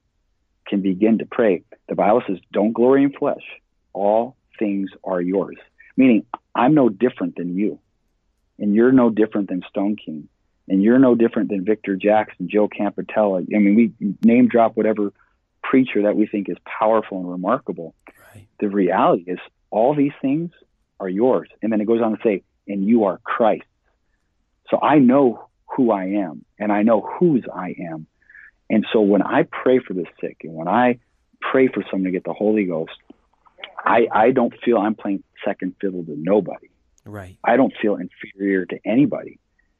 can begin to pray, the Bible says, "Don't glory in flesh; all things are yours." Meaning, I'm no different than you, and you're no different than Stone King and you're no different than Victor Jackson, Joe Campetella. I mean, we name drop whatever preacher that we think is powerful and remarkable. Right. The reality is, all these things are yours. And then it goes on to say, and you are Christ. So I know who I am, and I know whose I am. And so when I pray for the sick, and when I pray for someone to get the Holy Ghost, I, I don't feel I'm playing second fiddle to nobody. Right. I don't feel inferior to anybody.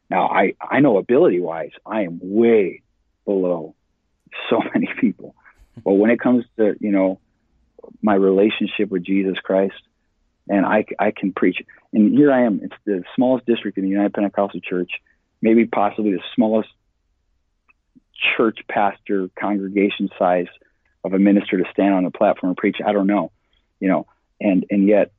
Now, I, I know ability wise, I am way below so many people. But when it comes to, you know, my relationship with Jesus Christ, and I, I can preach. And here I am. It's the smallest district in the United Pentecostal Church, maybe possibly the smallest church pastor congregation size of a minister to stand on a platform and preach. I don't know, you know, and and yet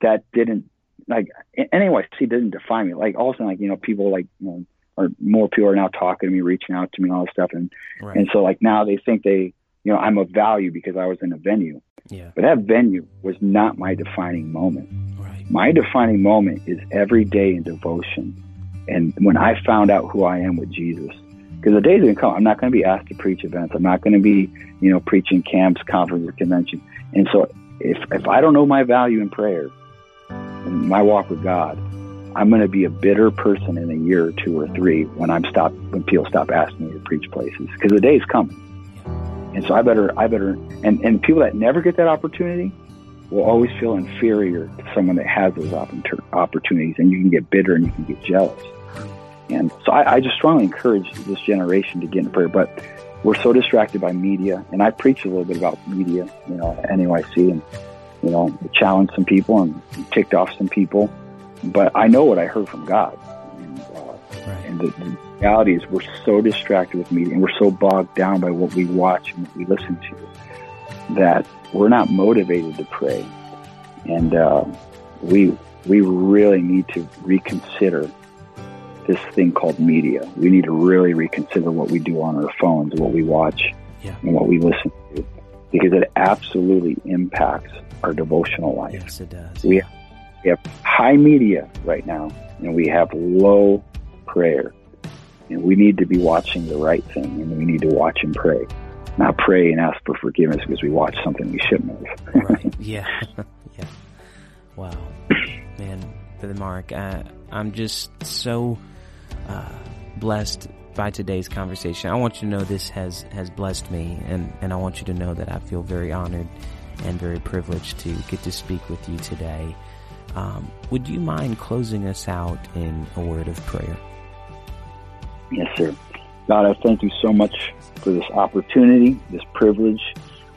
that didn't like NYC didn't define me. Like all of a sudden, like you know, people like you know, or more people are now talking to me, reaching out to me, and all this stuff, and Right. and so like now they think they, you know, I'm of value because I was in a venue, yeah. but that venue was not my defining moment. Right. My defining moment is every day in devotion, and when I found out who I am with Jesus. Because the days are gonna come. I'm not going to be asked to preach events. I'm not going to be, you know, preaching camps, conferences, convention. And so, if if I don't know my value in prayer, and my walk with God, I'm going to be a bitter person in a year or two or three when I'm stopped when people stop asking me to preach places because the day is coming. And so I better, I better, and, and people that never get that opportunity will always feel inferior to someone that has those opportunities. And you can get bitter and you can get jealous. And so I, I just strongly encourage this generation to get in prayer. But we're so distracted by media. And I preach a little bit about media, you know, at NAYC and, you know, challenged some people and ticked off some people. But I know what I heard from God. And, uh, right. and the, the reality is we're so distracted with media and we're so bogged down by what we watch and what we listen to that we're not motivated to pray. And uh, we we really need to reconsider this thing called media. We need to really reconsider what we do on our phones, what we watch, yeah. and what we listen to, because it absolutely impacts our devotional life. Yes, it does. We, we have high media right now, and we have low prayer. And we need to be watching the right thing, and we need to watch and pray, not pray and ask for forgiveness because we watch something we shouldn't have. right. Yeah. yeah. Wow. Man, Brother Mark, I, I'm just so uh, blessed by today's conversation. I want you to know this has, has blessed me, and, and I want you to know that I feel very honored and very privileged to get to speak with you today. Um, would you mind closing us out in a word of prayer? Yes, sir. God, I thank you so much for this opportunity, this privilege,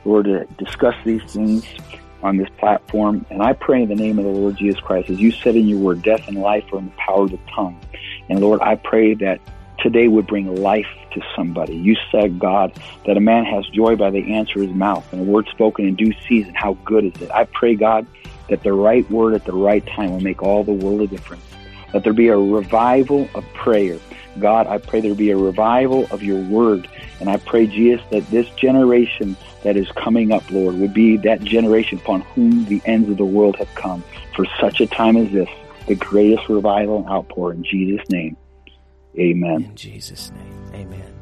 Lord, to discuss these things on this platform. And I pray in the name of the Lord Jesus Christ, as you said in your word, death and life are in the power of the tongue. And Lord, I pray that today would bring life to somebody. You said, God, that a man has joy by the answer of his mouth and a word spoken in due season. How good is it? I pray, God, that the right word at the right time will make all the world a difference. Let there be a revival of prayer. God, I pray there be a revival of your word. And I pray, Jesus, that this generation that is coming up, Lord, would be that generation upon whom the ends of the world have come for such a time as this the greatest revival and outpour in Jesus' name. Amen. In Jesus' name. Amen.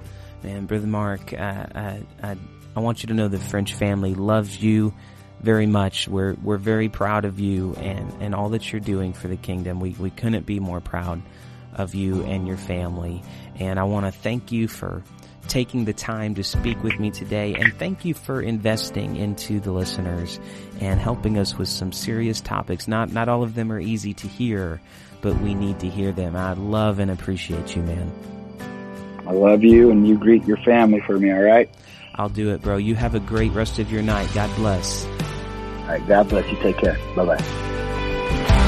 Man, Brother Mark, I, I, I want you to know the French family loves you very much. We're, we're very proud of you and, and all that you're doing for the kingdom. We, we couldn't be more proud of you and your family. And I want to thank you for taking the time to speak with me today and thank you for investing into the listeners and helping us with some serious topics. Not, not all of them are easy to hear, but we need to hear them. I love and appreciate you, man. I love you and you greet your family for me, all right? I'll do it, bro. You have a great rest of your night. God bless. All right. God bless you. Take care. Bye bye.